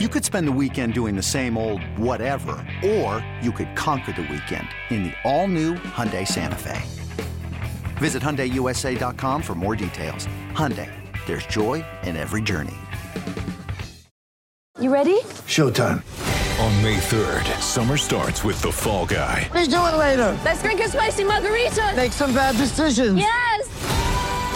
You could spend the weekend doing the same old whatever, or you could conquer the weekend in the all-new Hyundai Santa Fe. Visit HyundaiUSA.com for more details. Hyundai, there's joy in every journey. You ready? Showtime. On May 3rd, summer starts with The Fall Guy. Let's do it later. Let's drink a spicy margarita. Make some bad decisions. Yes!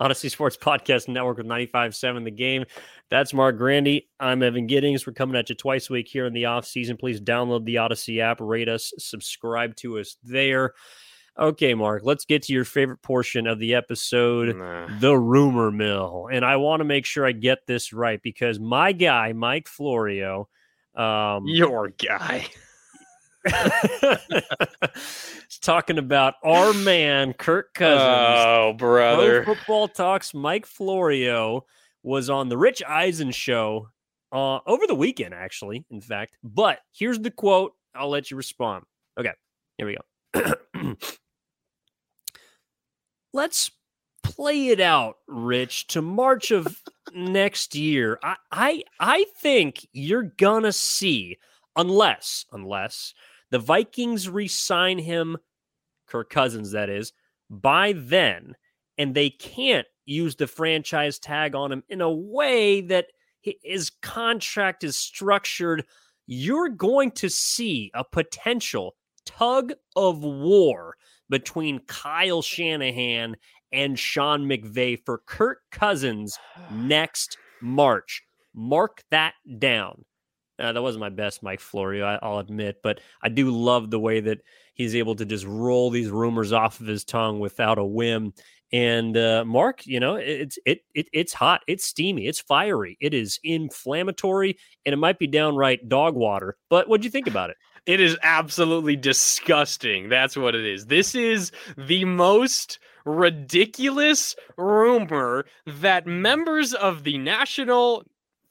Audacy Sports Podcast Network with 95.7 The Game. That's Marc Grandi. I'm Evan Giddings. We're coming at you twice a week here in the off season. Please download the Audacy app, rate us, subscribe to us there. Okay, Mark, let's get to your favorite portion of the episode, Nah. the rumor mill. And I want to make sure I get this right because my guy, Mike Florio, um, Your guy. is talking about our man, Kirk Cousins. Oh, Pro brother. Football Talks Mike Florio was on the Rich Eisen show uh, over the weekend, actually, in fact. But here's the quote. I'll let you respond. Okay, here we go. Let's play it out, Rich, to March of next year. I, I I think you're gonna see, unless unless the Vikings re-sign him, Kirk Cousins, that is, by then, and they can't use the franchise tag on him in a way that his contract is structured, you're going to see a potential tug of war between Kyle Shanahan and Sean McVay for Kirk Cousins next March. Mark that down. Uh, that wasn't my best Mike Florio, I, I'll admit, but I do love the way that he's able to just roll these rumors off of his tongue without a whim. And uh, Marc, you know, it's it, it it's hot, it's steamy, it's fiery, it is inflammatory, and it might be downright dog water. But what do you think about it? It is absolutely disgusting. That's what it is. This is the most ridiculous rumor that members of the National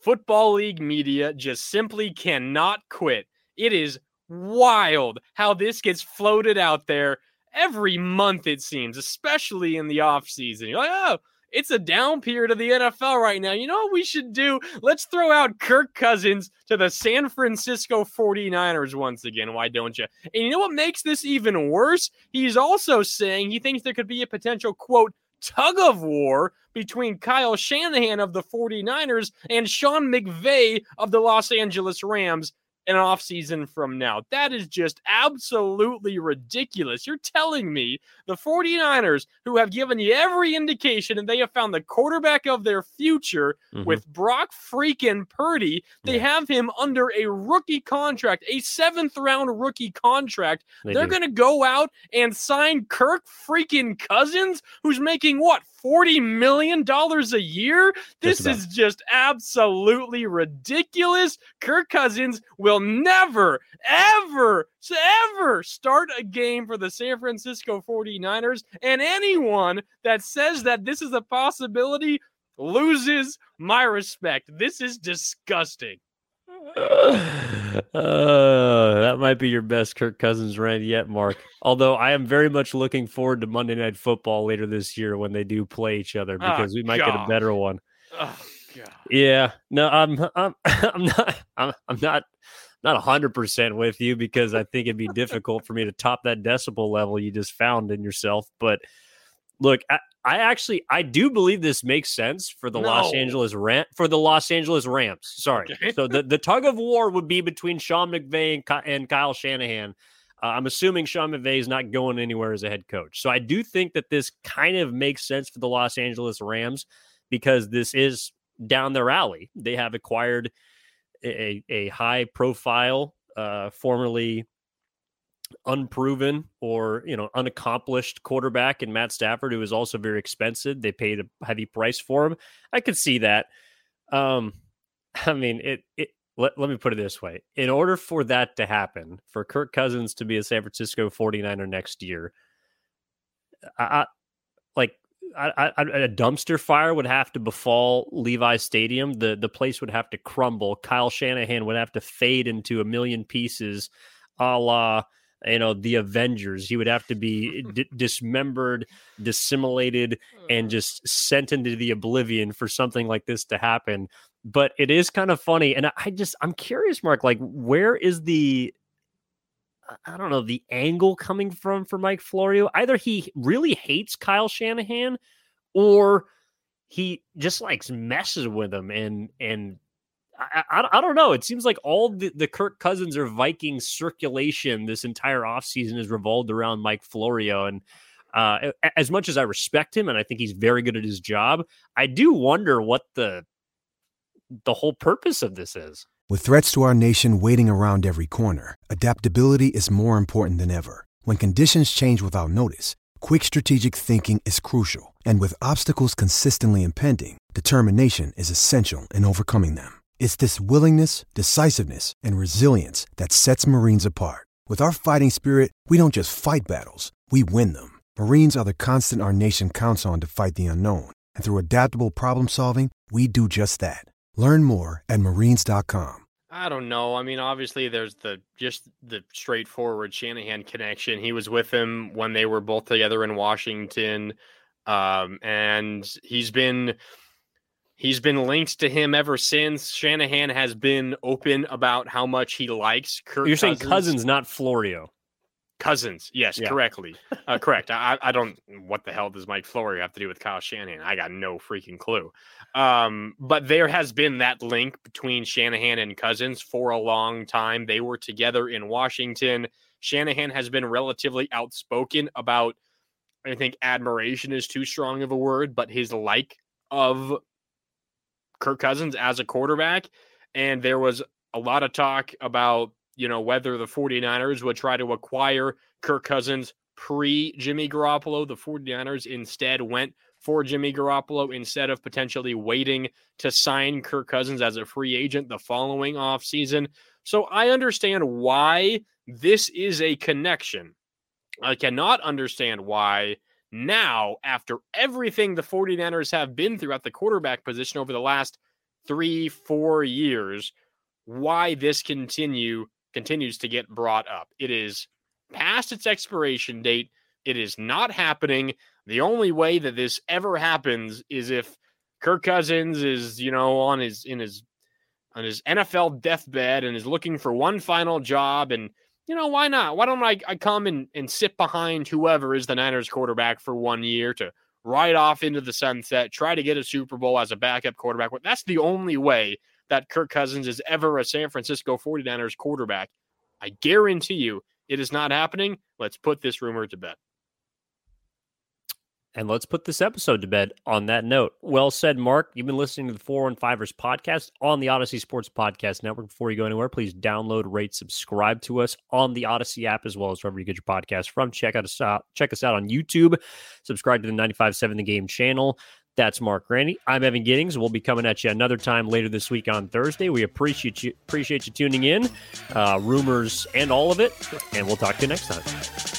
Football League media just simply cannot quit. It is wild how this gets floated out there every month, it seems, especially in the offseason. You're like, oh, it's a down period of the NFL right now. You know what we should do? Let's throw out Kirk Cousins to the San Francisco 49ers once again. Why don't you? And you know what makes this even worse? He's also saying he thinks there could be a potential, quote, tug of war between Kyle Shanahan of the 49ers and Sean McVay of the Los Angeles Rams an offseason from now. That is just absolutely ridiculous. You're telling me the 49ers, who have given you every indication and they have found the quarterback of their future Mhm. with Brock freaking Purdy, they have him under a rookie contract, a seventh round rookie contract. They They're going to go out and sign Kirk freaking Cousins, who's making what? $40 million a year? This is just absolutely ridiculous. Kirk Cousins will never, ever, ever start a game for the San Francisco 49ers. And anyone that says that this is a possibility loses my respect. This is disgusting. Uh, that might be your best Kirk Cousins rant yet, Marc. Although I am very much looking forward to Monday Night Football later this year when they do play each other Oh, because we might get a better one. Oh, God. Yeah, no, I'm, I'm, I'm not, I'm, I'm not, not hundred percent with you because I think it'd be difficult for me to top that decibel level you just found in yourself. But look, I, I actually, I do believe this makes sense for the Los Angeles Ram for the Los Angeles Rams. Sorry, Okay. so the the tug of war would be between Sean McVay and, Ky- and Kyle Shanahan. Uh, I'm assuming Sean McVay is not going anywhere as a head coach. So I do think that this kind of makes sense for the Los Angeles Rams because this is down their alley. They have acquired a, a high profile, uh, formerly unproven or you know unaccomplished quarterback in Matt Stafford, who is also very expensive. They paid a heavy price for him. I could see that. Um, I mean, it it let, let me put it this way. In order for that to happen, for Kirk Cousins to be a San Francisco 49er next year, I, I like I, I, a dumpster fire would have to befall Levi Stadium. The the place would have to crumble. Kyle Shanahan would have to fade into a million pieces, a la you know the Avengers. He would have to be d- dismembered, dissimulated, and mm. just sent into the oblivion for something like this to happen. But it is kind of funny, and I just I'm curious, Marc. Like, where is the I don't know the angle coming from for Mike Florio. Either he really hates Kyle Shanahan, or he just likes messes with him and and I, I, I, don't know. It seems like all the, the Kirk Cousins or Vikings circulation this entire offseason has revolved around Mike Florio. And uh, as much as I respect him and I think he's very good at his job, I do wonder what the the whole purpose of this is. With threats to our nation waiting around every corner, adaptability is more important than ever. When conditions change without notice, quick strategic thinking is crucial. And with obstacles consistently impending, determination is essential in overcoming them. It's this willingness, decisiveness, and resilience that sets Marines apart. With our fighting spirit, we don't just fight battles, we win them. Marines are the constant our nation counts on to fight the unknown. And through adaptable problem solving, we do just that. Learn more at marines.com. I don't know. I mean, obviously, there's the just the straightforward Shanahan connection. He was with him when they were both together in Washington, um, and he's been He's been linked to him ever since. Shanahan has been open about how much he likes Kirk. You're Cousins. saying Cousins, not Florio. Cousins, yes, yeah. correctly, uh, correct. I, I don't. What the hell does Mike Florio have to do with Kyle Shanahan? I got no freaking clue. Um, but there has been that link between Shanahan and Cousins for a long time. They were together in Washington. Shanahan has been relatively outspoken about. I think admiration is too strong of a word, but his like of Kirk Cousins as a quarterback. And there was a lot of talk about, you know, whether the 49ers would try to acquire Kirk Cousins pre Jimmy Garoppolo. The 49ers instead went for Jimmy Garoppolo instead of potentially waiting to sign Kirk Cousins as a free agent the following offseason. So I understand why this is a connection. I cannot understand why now, after everything the 49ers have been through at the quarterback position over the last three, four years, why this continue continues to get brought up. It is past its expiration date. It is not happening. The only way that this ever happens is if Kirk Cousins is, you know, on his in his on his NFL deathbed and is looking for one final job and you know, why not? Why don't I, I come and, and sit behind whoever is the Niners quarterback for one year to ride off into the sunset, try to get a Super Bowl as a backup quarterback? That's the only way that Kirk Cousins is ever a San Francisco 49ers quarterback. I guarantee you it is not happening. Let's put this rumor to bed. And let's put this episode to bed on that note. Well said, Marc. You've been listening to the 415ers podcast on the Audacy Sports Podcast Network. Before you go anywhere, please download, rate, subscribe to us on the Audacy app as well as wherever you get your podcast from. Check out us out, check us out on YouTube. Subscribe to the 95.7 The Game channel. That's Marc Grandi. I'm Evan Giddings. We'll be coming at you another time later this week on Thursday. We appreciate you appreciate you tuning in, uh, rumors and all of it, and we'll talk to you next time.